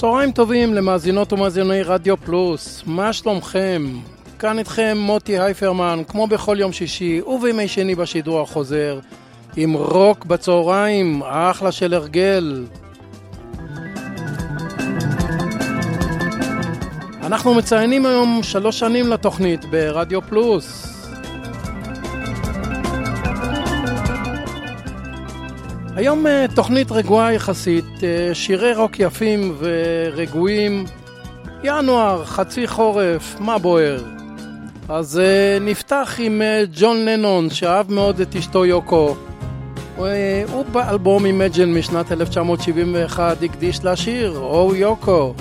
צהריים טובים למאזינות ומאזיני רדיו פלוס, מה שלומכם? כאן איתכם מוטי הייפרמן, כמו בכל יום שישי ובימי שני בשידור החוזר, עם רוק בצהריים, אחלה של הרגל. אנחנו מציינים היום שלוש שנים לתוכנית ברדיו פלוס. היום אה, תוכנית רגועה יחסית, אה, שירי רוק יפים ורגועים. ינואר, חצי חורף, מה בוער? אז אה, נפתח עם ג'ון לנון, שאהב מאוד את אשתו יוקו. הוא באלבום Imagine משנת 1971 הקדיש לה שיר, Oh Yoko.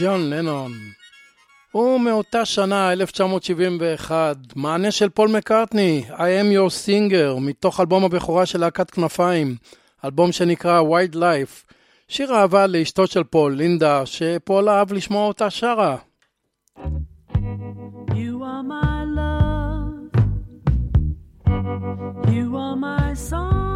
ג'ון לנון. ומאותה שנה, 1971, מענה של פול מקארטני, I am your singer, מתוך אלבום הבכורה של להקת כנפיים, אלבום שנקרא Wild Life, שיר אהבה לאשתו של פול, לינדה, שפול אהב לשמוע אותה שרה. You are my song,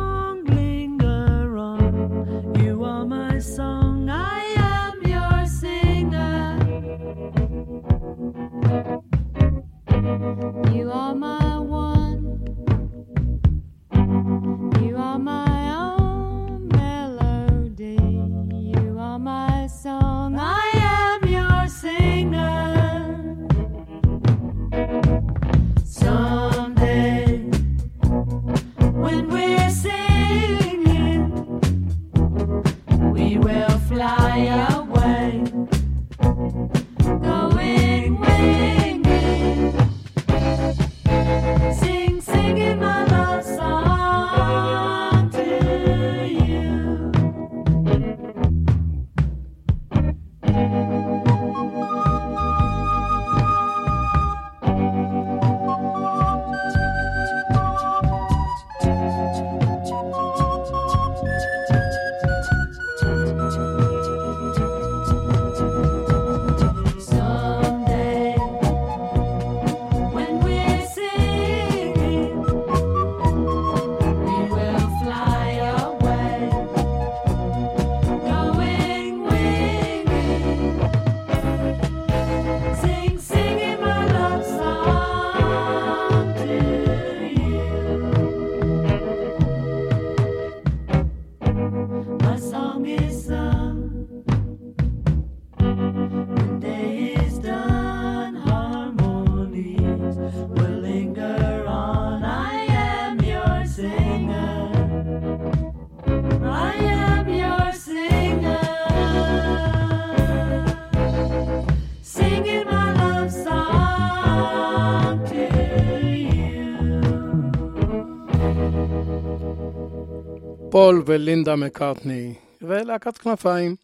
פול ולינדה מקארטני, ולהקת כנפיים.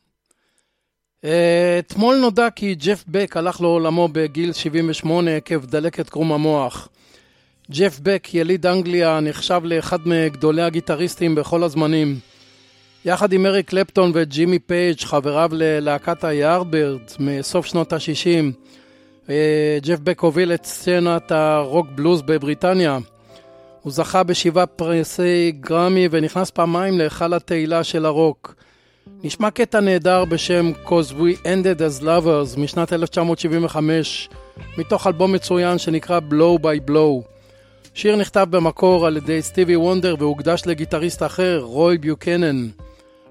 אתמול נודע כי ג'ף בק הלך לעולמו בגיל 78 עקב דלקת קרום המוח. ג'ף בק, יליד אנגליה, נחשב לאחד מגדולי הגיטריסטים בכל הזמנים. יחד עם אריק קלפטון וג'ימי פייג', חבריו ללהקת היארדבירדס מסוף שנות ה-60. ג'ף בק הוביל את סצנת הרוק בלוז בבריטניה. הוא זכה בשבעה פרסי גרמי ונכנס פעמיים להיכל התהילה של הרוק. נשמע קטע נהדר בשם Cause We Ended as Lovers משנת 1975, מתוך אלבום מצוין שנקרא Blow by Blow. שיר נכתב במקור על ידי סטיבי וונדר והוקדש לגיטריסט אחר, רוי ביוקנן.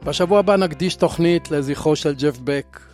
בשבוע הבא נקדיש תוכנית לזכרו של ג'ף בק.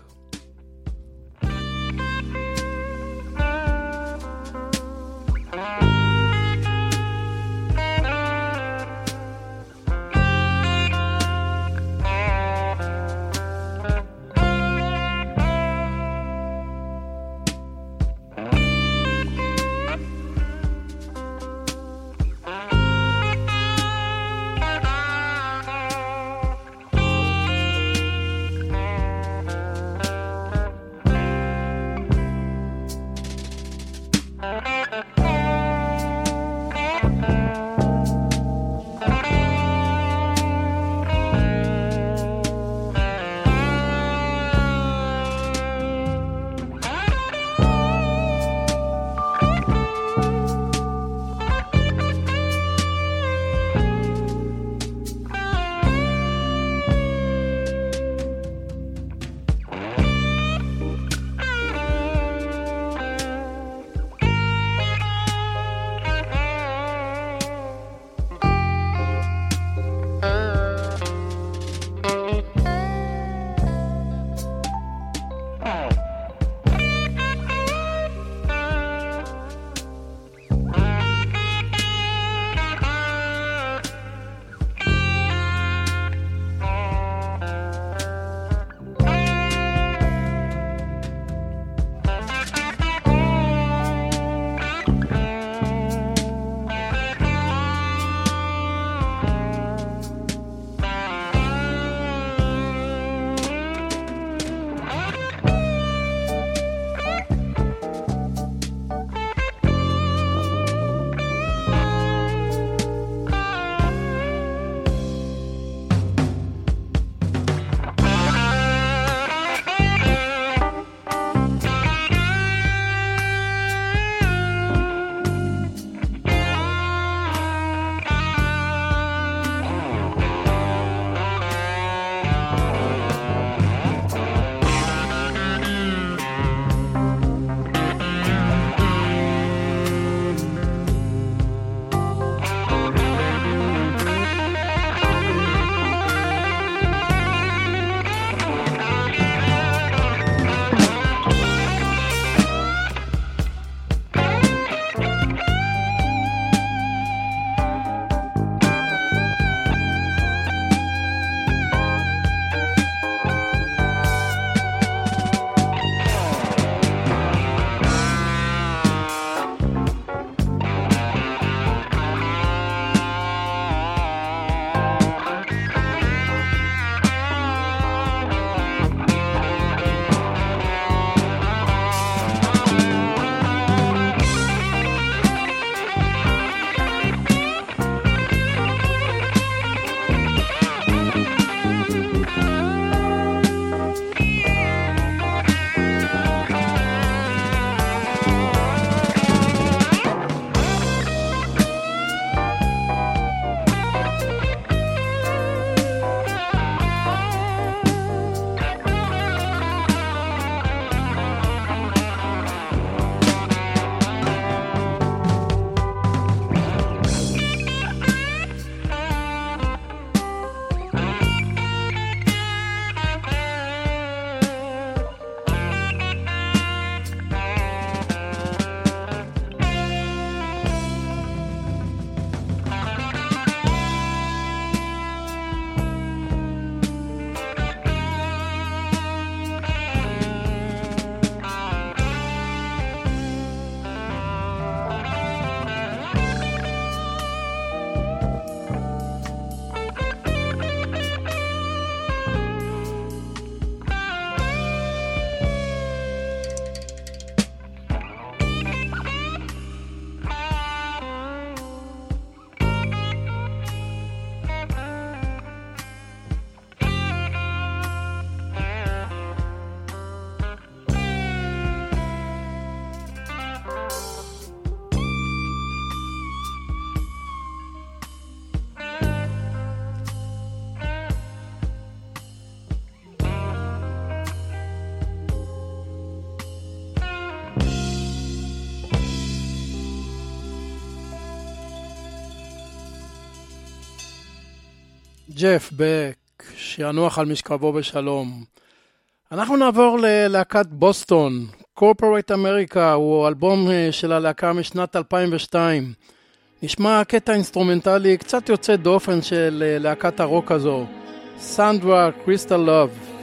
ג'ף בק, שינוח על משכבו בשלום. אנחנו נעבור ללהקת בוסטון. Corporate America הוא אלבום אה, של הלהקה משנת 2002. נשמע קטע אינסטרומנטלי קצת יוצא דופן של אה, להקת הרוק הזו. סנדרה Crystal Love.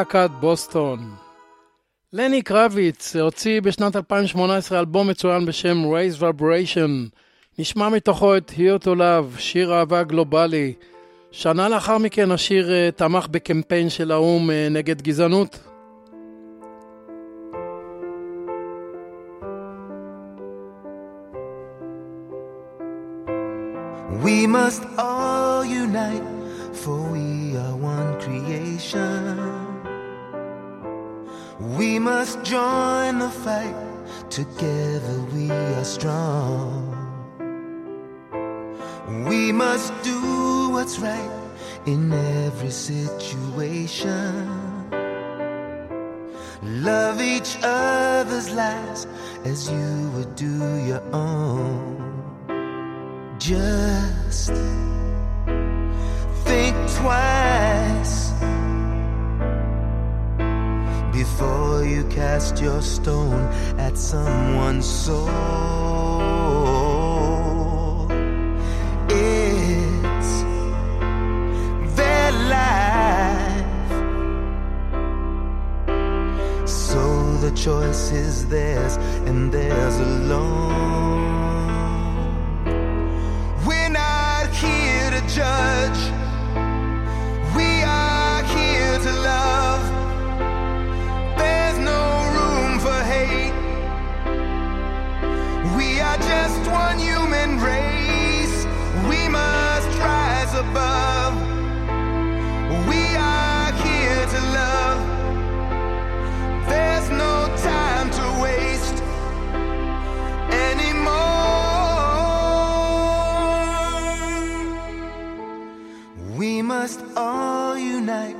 להקת בוסטון. לני קרביץ הוציא בשנת 2018 אלבום מצוין בשם Raise Vibration. נשמע מתוכו את Here to Love, שיר אהבה גלובלי. שנה לאחר מכן השיר אה, תמך בקמפיין של האו"ם אה, נגד גזענות. We must all unite, for we are one creation. We must join the fight, together we are strong. We must do what's right in every situation. Love each other's lives as you would do your own. Just think twice before you cast your stone at someone's soul. It's their life, so the choice is theirs and theirs alone. We are here to love. There's no time to waste anymore. We must all unite.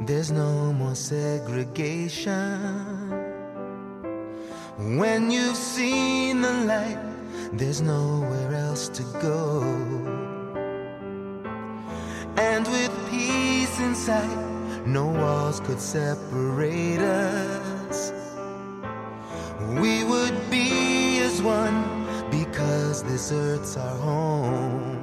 There's no more segregation. When you've seen the light, there's nowhere else to go. Sight, no walls could separate us. We would be as one because this earth's our home.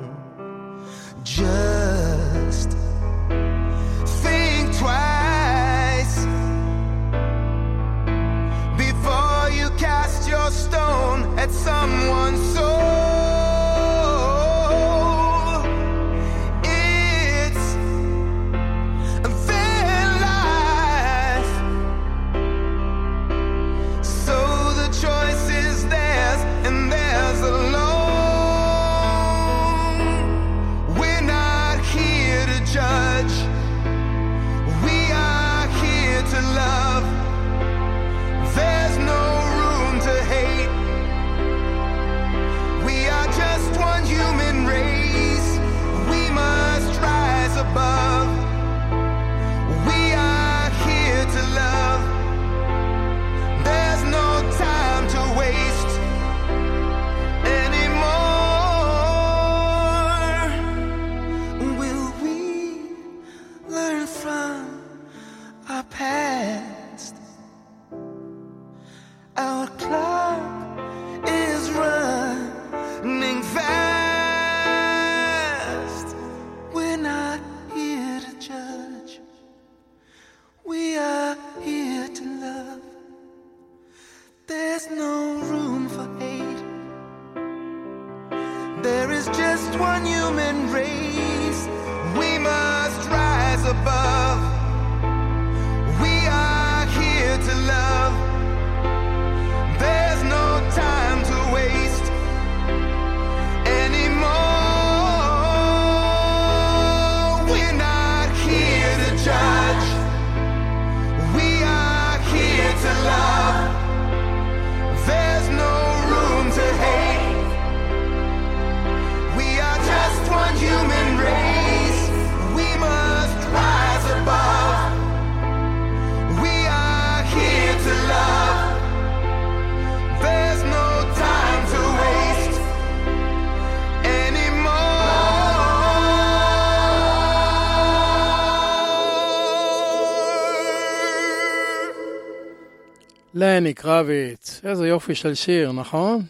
לני קרביץ, איזה יופי של שיר, נכון?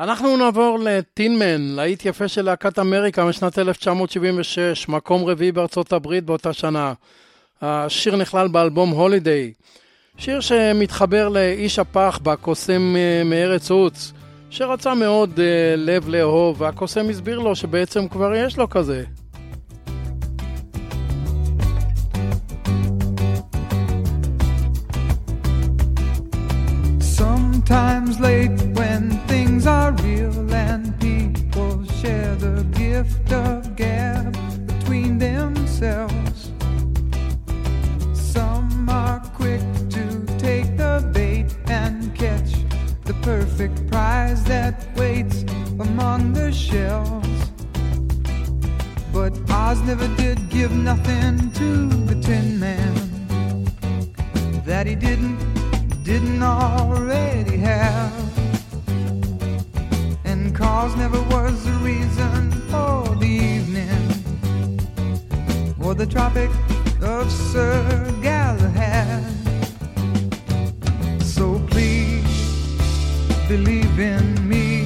אנחנו נעבור לטינמן, להיט יפה של להקת אמריקה משנת 1976, מקום רביעי בארצות הברית באותה שנה. השיר נכלל באלבום הולידיי. שיר שמתחבר לאיש הפח בקוסם אה, מארץ עוץ, שרצה מאוד אה, לב לאהוב, והקוסם הסביר לו שבעצם כבר יש לו כזה. Sometimes late when things are real and people share the gift of gab between themselves. Some are quick to take the bait and catch the perfect prize that waits among the shells. But Oz never did give nothing to the Tin Man that he didn't didn't already have. And cause never was the reason for the evening or the Tropic of Sir Galahad. So please believe in me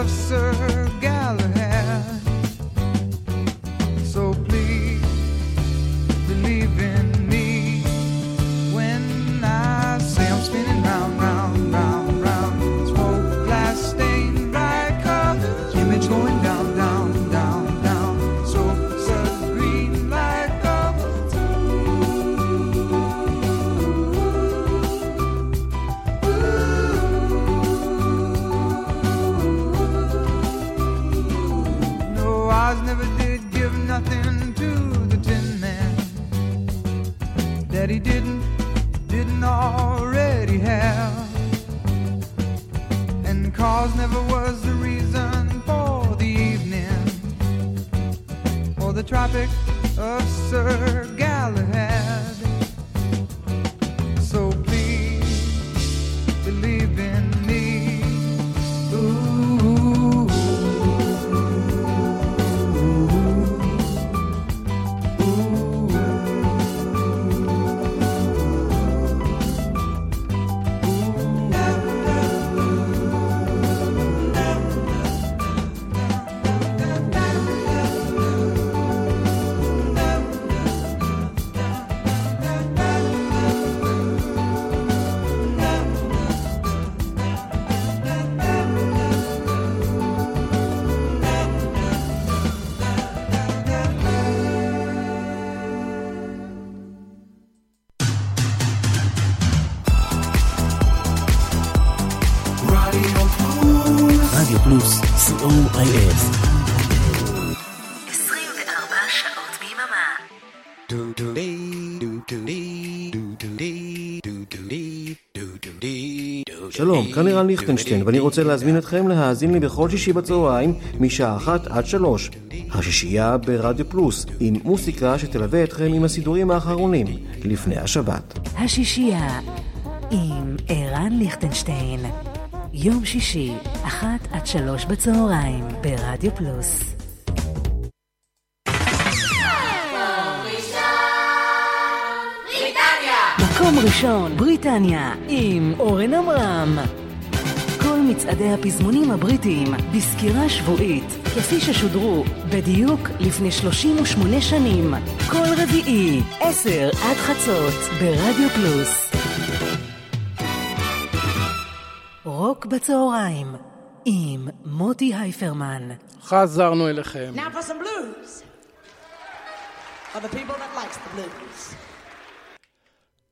of Sir Galahad. רדיו פלוס, co.il 24 שעות ביממה. שלום, כאן לירן ליכטנשטיין, ואני רוצה להזמין אתכם להאזין לי בכל שישי בצהריים, משעה אחת עד שלוש. השישייה ברדיו פלוס, עם מוסיקה שתלווה אתכם עם הסידורים האחרונים, לפני השבת. השישייה עם ערן ליכטנשטיין. יום שישי, אחת עד שלוש בצהריים, ברדיו פלוס. מקום ראשון, בריטניה, עם אורן עמרם. כל מצעדי הפזמונים הבריטיים בסקירה שבועית, כפי ששודרו בדיוק לפני 38 שנים. כל רביעי, 10 עד חצות, ברדיו פלוס. רוק בצהריים, עם מוטי הייפרמן. חזרנו אליכם. Now for some blues. For the people that likes the blues.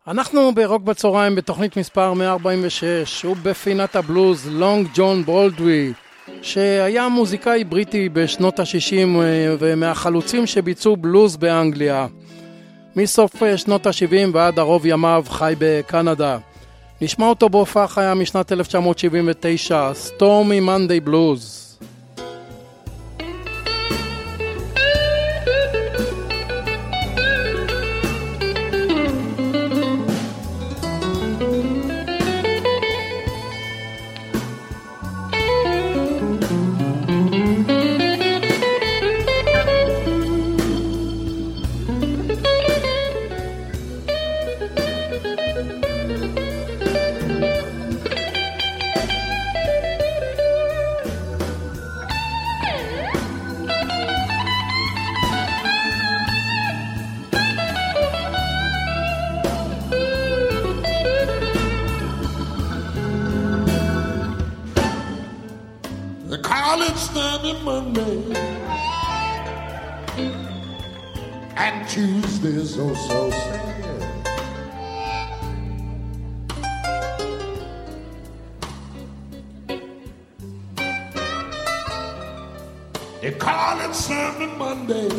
אנחנו ברוק בצהריים בתוכנית מספר 146, ובפינת הבלוז לונג ג'ון בולדווי, שהיה מוזיקאי בריטי בשנות ה-60 ומהחלוצים שביצעו בלוז באנגליה. מסוף אה, שנות ה-70 ועד ערוב ימיו חי בקנדה. נשמע אותו בהופעה חיה משנת 1979, סטורמי מנדי בלוז. Tuesday's oh so sad. They call it Sunday Monday.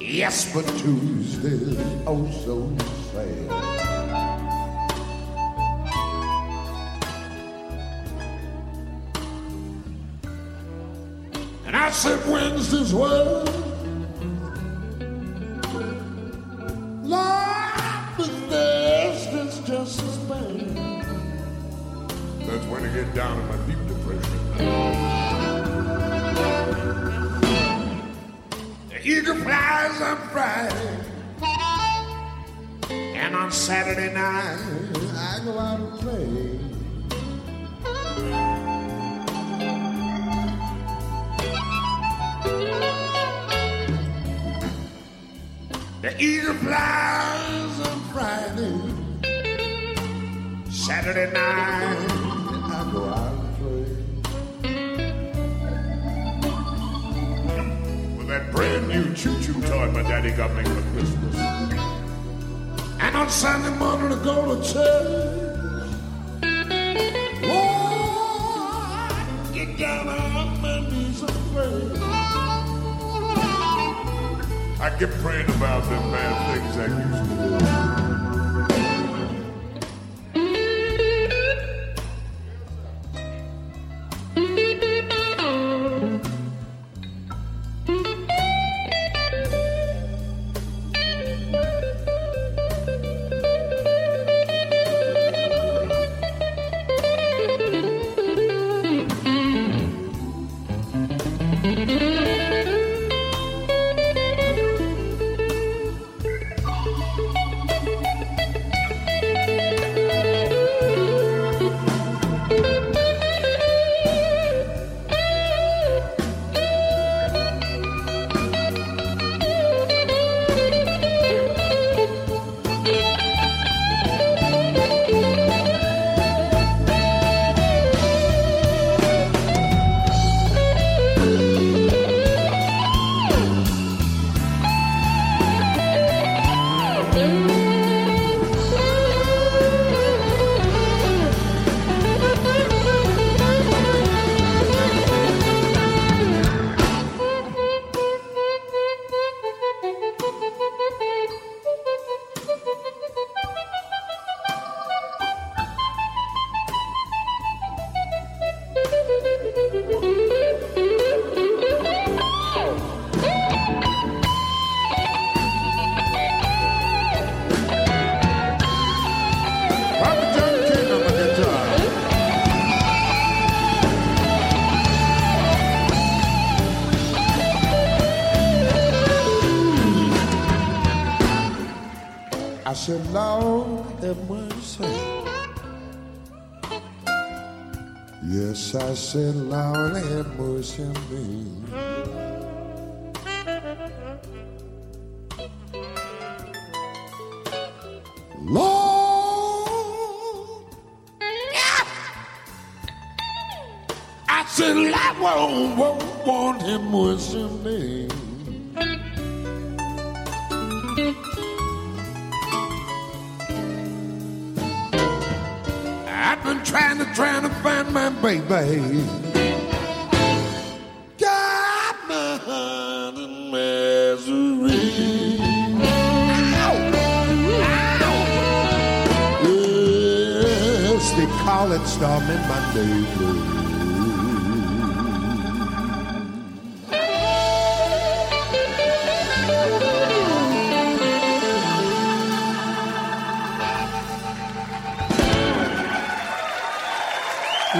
Yes, but Tuesday's oh so sad. gossip wins this world. Life this just as bad. That's when I get down in my deep. Eagle flies on Friday. Saturday night, I go out and play. With that brand new choo-choo toy my daddy got me for Christmas. And on Sunday morning I go to church. Lord, get down on my knees and pray. I kept praying about them bad things I used Yes, I said, Lord, have mercy me. Lord, I said, I won't, mercy me. trying to find my baby. Got my heart in misery. Ow. Ow. Yes, they call it storm in my neighborhood.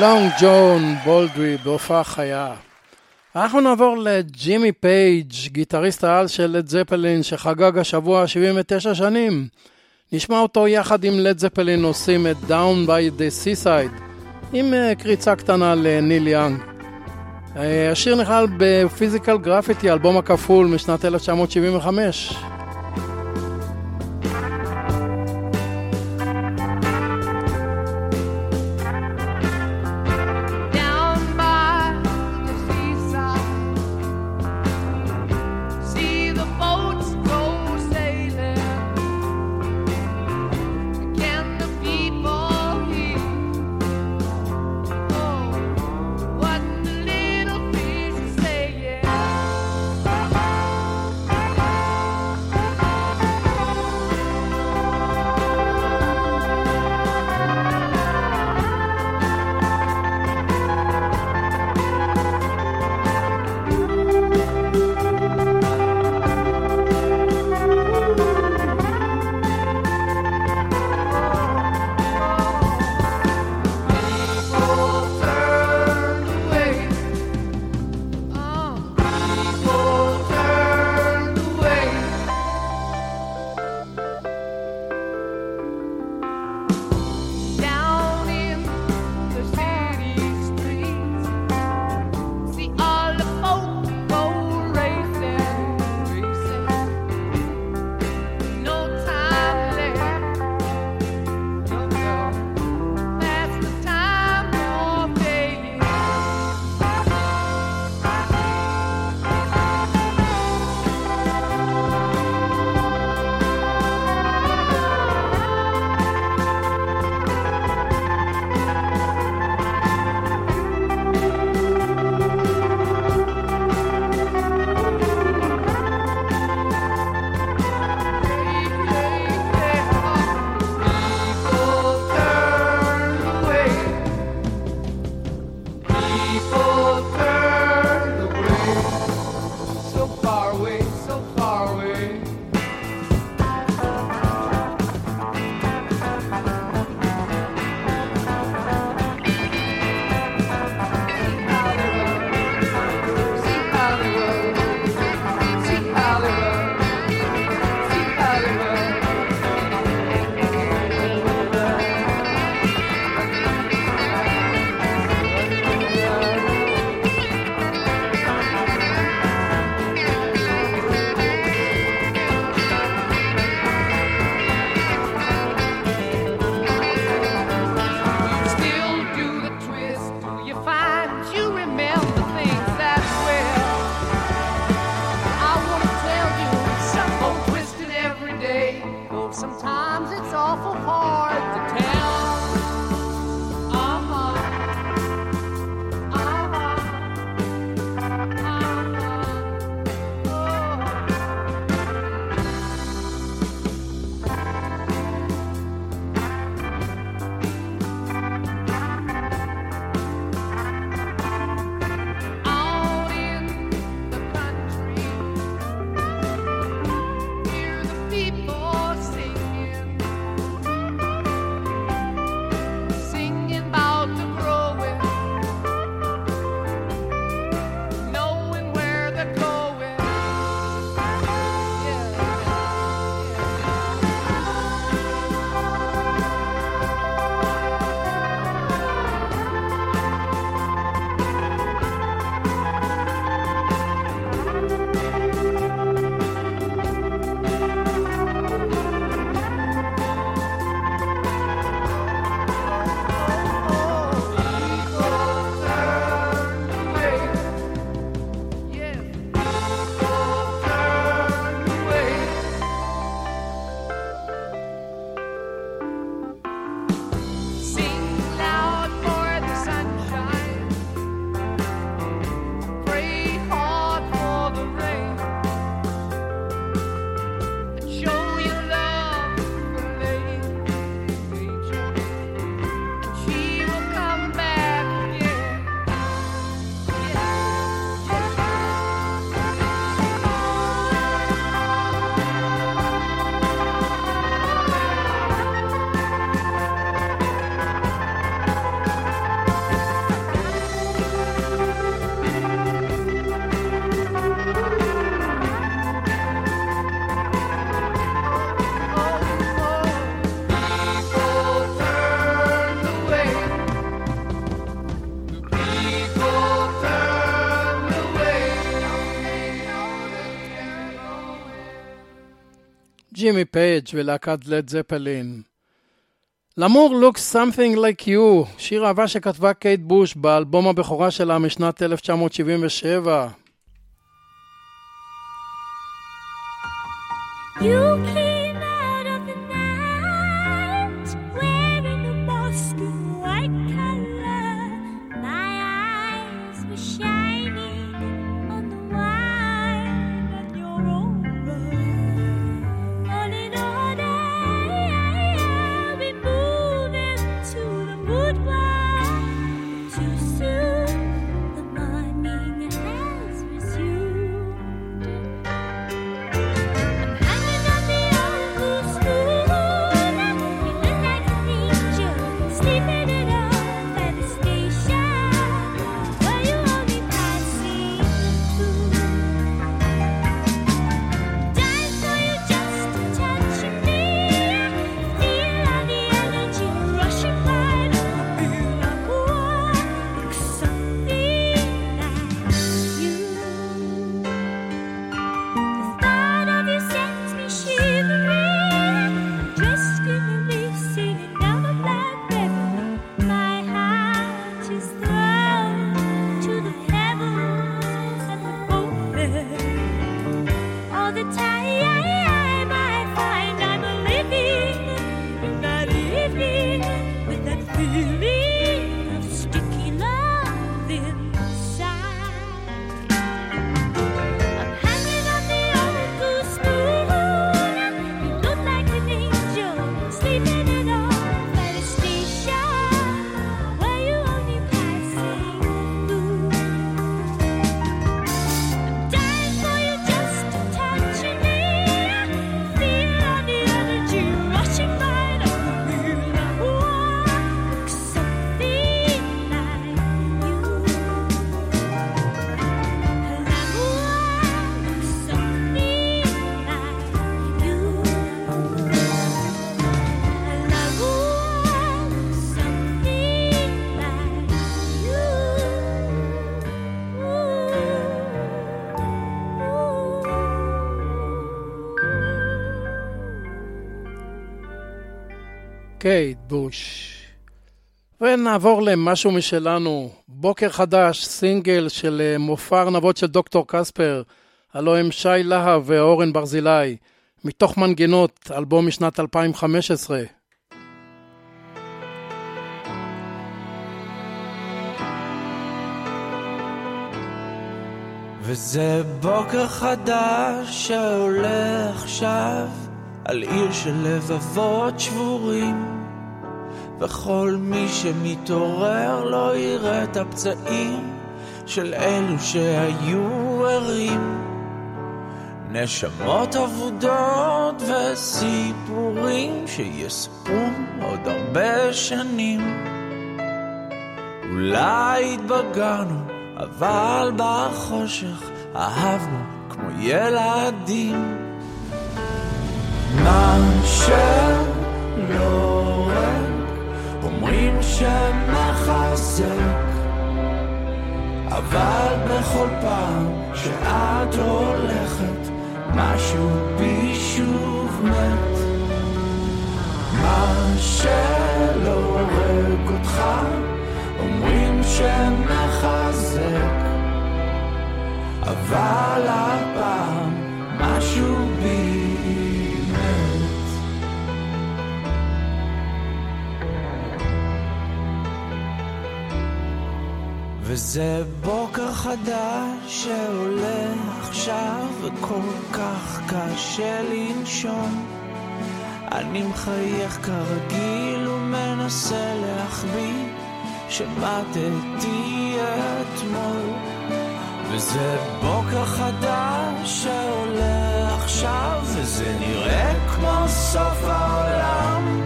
לונג ג'ון בולדרי בהופעה חיה. אנחנו נעבור לג'ימי פייג', גיטריסט העל של לד זפלין, שחגג השבוע 79 שנים. נשמע אותו יחד עם לד זפלין עושים את Down by the Seaside, עם אה, קריצה קטנה לניל יאנג. אה, השיר נכלל ב Physical Graffiti, אלבום הכפול משנת 1975. ג'ימי פייג' ולהקת לד זפלין. L'Amour Looks Something Like You, שיר אהבה שכתבה קייט בוש באלבום הבכורה שלה משנת 1977. You came קייט בוש. ונעבור למשהו משלנו. בוקר חדש, סינגל של אה, מופע ארנבות של דוקטור קספר, הלו הם שי להב ואורן ברזילי, מתוך מנגינות, אלבום משנת 2015. וזה בוקר חדש שעולה עכשיו על עיר של לבבות שבורים. וכל מי שמתעורר לא יראה את הפצעים של אלו שהיו ערים. נשמות אבודות וסיפורים שיספרו עוד הרבה שנים. אולי התבגרנו אבל בחושך אהבנו כמו ילדים. מה שלא רק אומרים שמחזק, אבל בכל פעם שאת הולכת משהו בי שוב מת. מה שלא הורג אותך אומרים שמחזק, אבל הפעם משהו בי וזה בוקר חדש שעולה עכשיו וכל כך קשה לנשום. אני מחייך כרגיל ומנסה להחביא שמטתי אתמול. וזה בוקר חדש שעולה עכשיו וזה נראה כמו סוף העולם.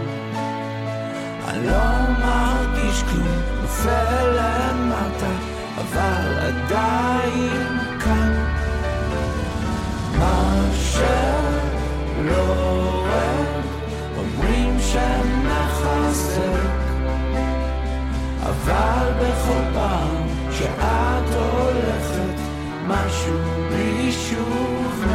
אני לא מרגיש כלום, נופל למטה אבל עדיין כאן. מה שלא רואה אומרים שמחזק. אבל בכל פעם שאת הולכת משהו בי שוב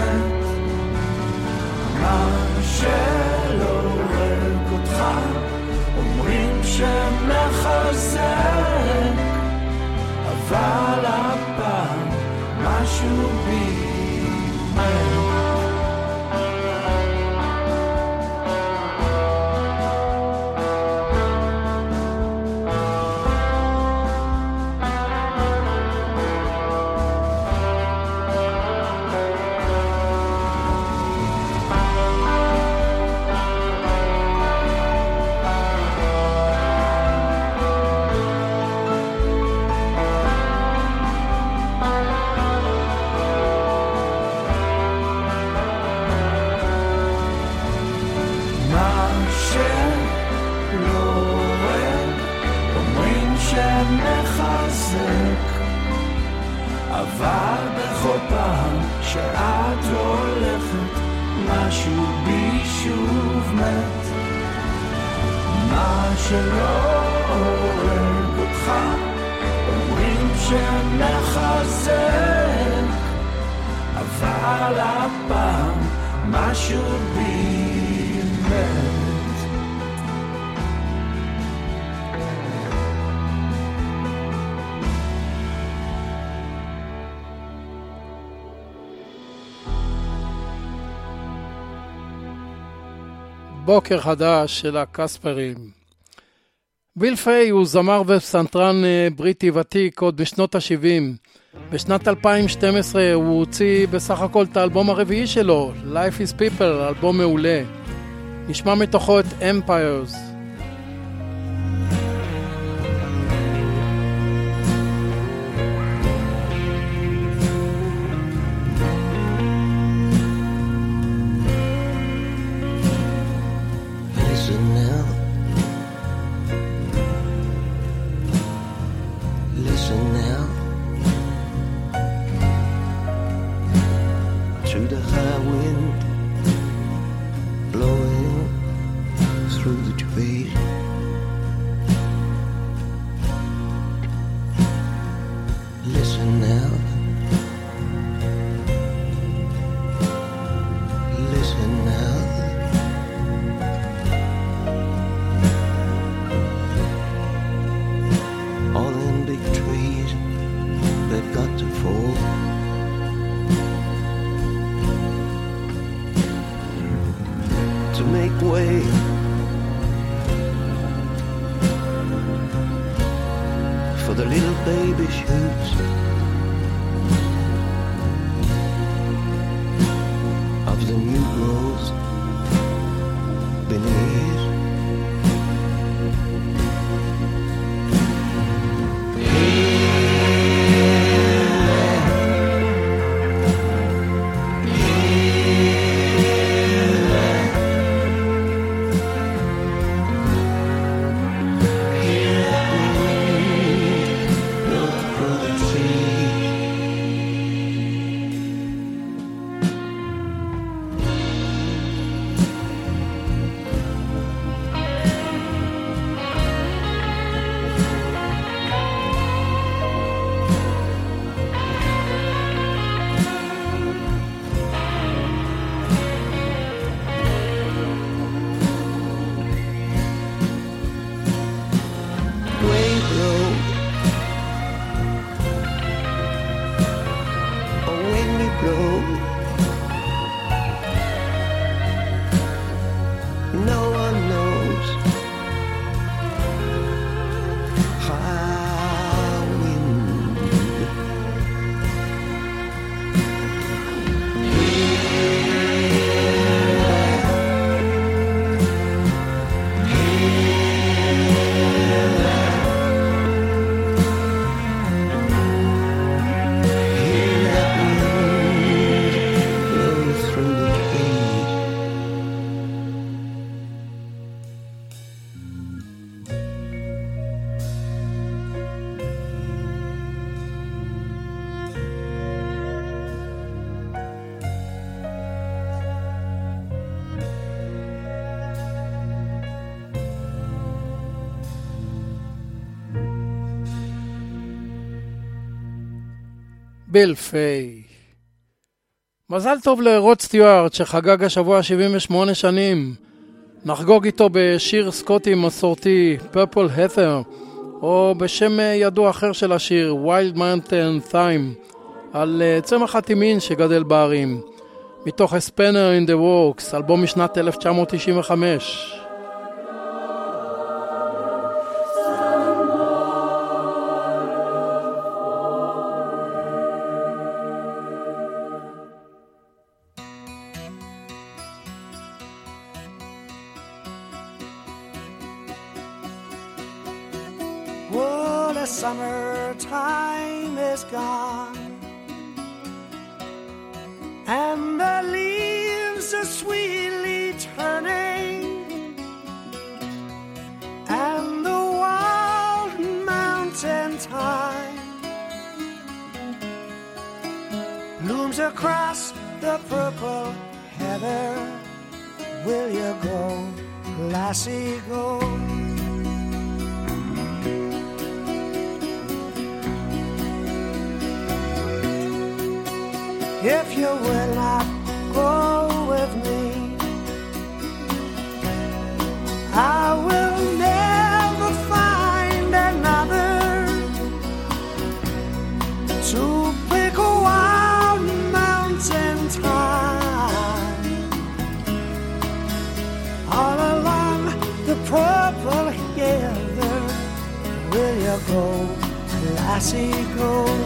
אבל הפעם משהו בי שמחזק, אבל הפעם משהו בי מת. בוקר חדש של הקספרים. ביל פיי הוא זמר ופסנתרן אה, בריטי ותיק עוד בשנות ה-70. בשנת 2012 הוא הוציא בסך הכל את האלבום הרביעי שלו, Life is People, אלבום מעולה. נשמע מתוכו את Empires. ביל פיי. מזל טוב לרוד סטיוארט שחגג השבוע 78 שנים. נחגוג איתו בשיר סקוטי מסורתי, פרפול התר, או בשם אה, ידוע אחר של השיר, Wild Mountain Time, על אה, צמח התימין שגדל בערים, מתוך A Spanner in the Works, אלבום משנת 1995. across the purple heather. Will you go, lassie, go? If you will not go. Oh.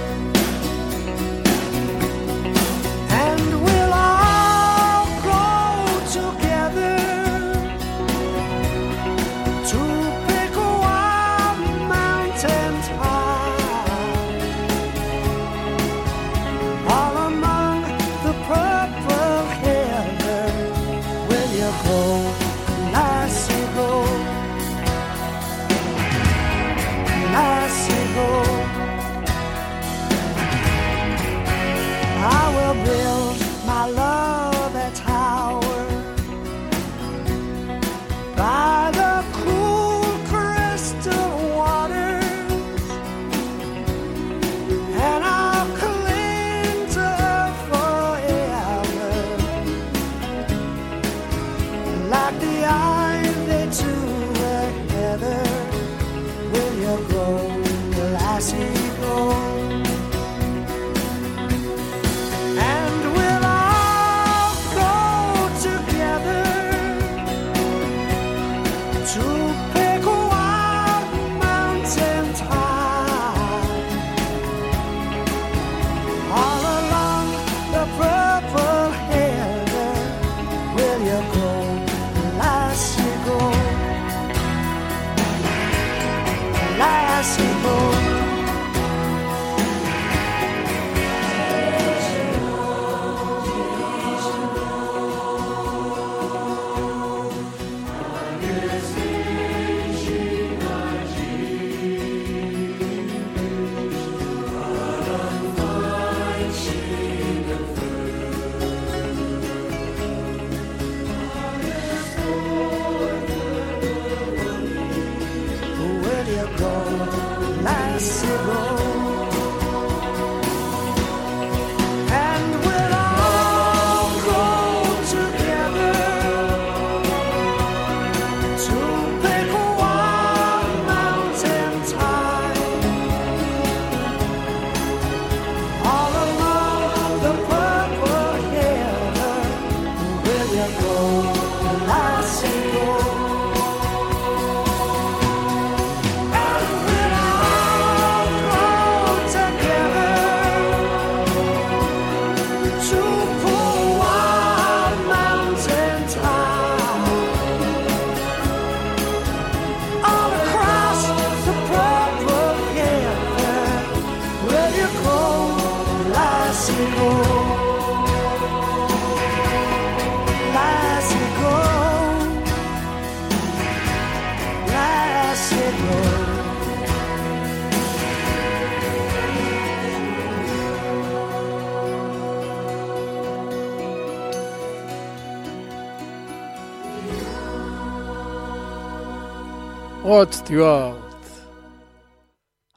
רוד סטיוארט.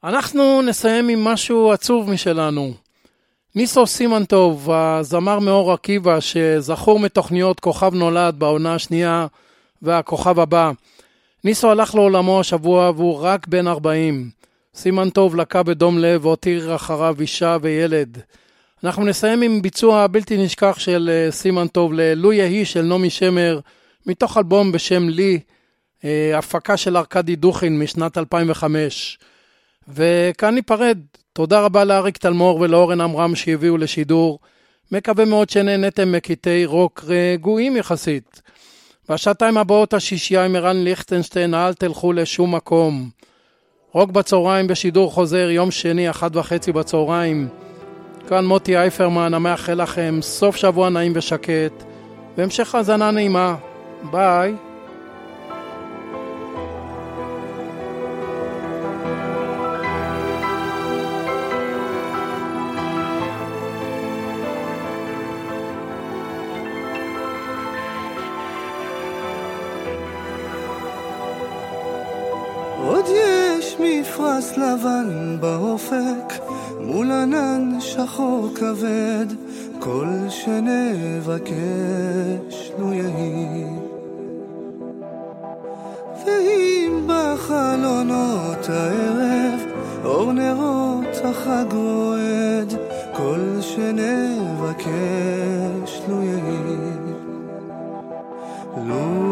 אנחנו נסיים עם משהו עצוב משלנו. ניסו סימן טוב, הזמר מאור עקיבא, שזכור מתוכניות כוכב נולד בעונה השנייה והכוכב הבא. ניסו הלך לעולמו השבוע והוא רק בן 40. סימן טוב לקה בדום לב והותיר אחריו אישה וילד. אנחנו נסיים עם ביצוע בלתי נשכח של אה, סימן טוב ל"לו יהי" של נעמי שמר, מתוך אלבום בשם "לי", הפקה של ארכדי דוכין משנת 2005. וכאן ניפרד. תודה רבה לאריק תלמור ולאורן עמרם שהביאו לשידור. מקווה מאוד שנהנתם מקטעי רוק רגועים יחסית. בשעתיים הבאות השישייה עם ערן ליכטנשטיין, אל תלכו לשום מקום. רוק בצהריים בשידור חוזר, יום שני, אחת וחצי בצהריים. כאן מוטי אייפרמן, המאחל לכם סוף שבוע נעים ושקט, והמשך האזנה נעימה. ביי. מפרש לבן באופק, מול ענן שחור כבד, כל שנבקש לו יהי. ואם בחלונות הערב, אור נרות החג רועד, כל שנבקש לו יהי. לו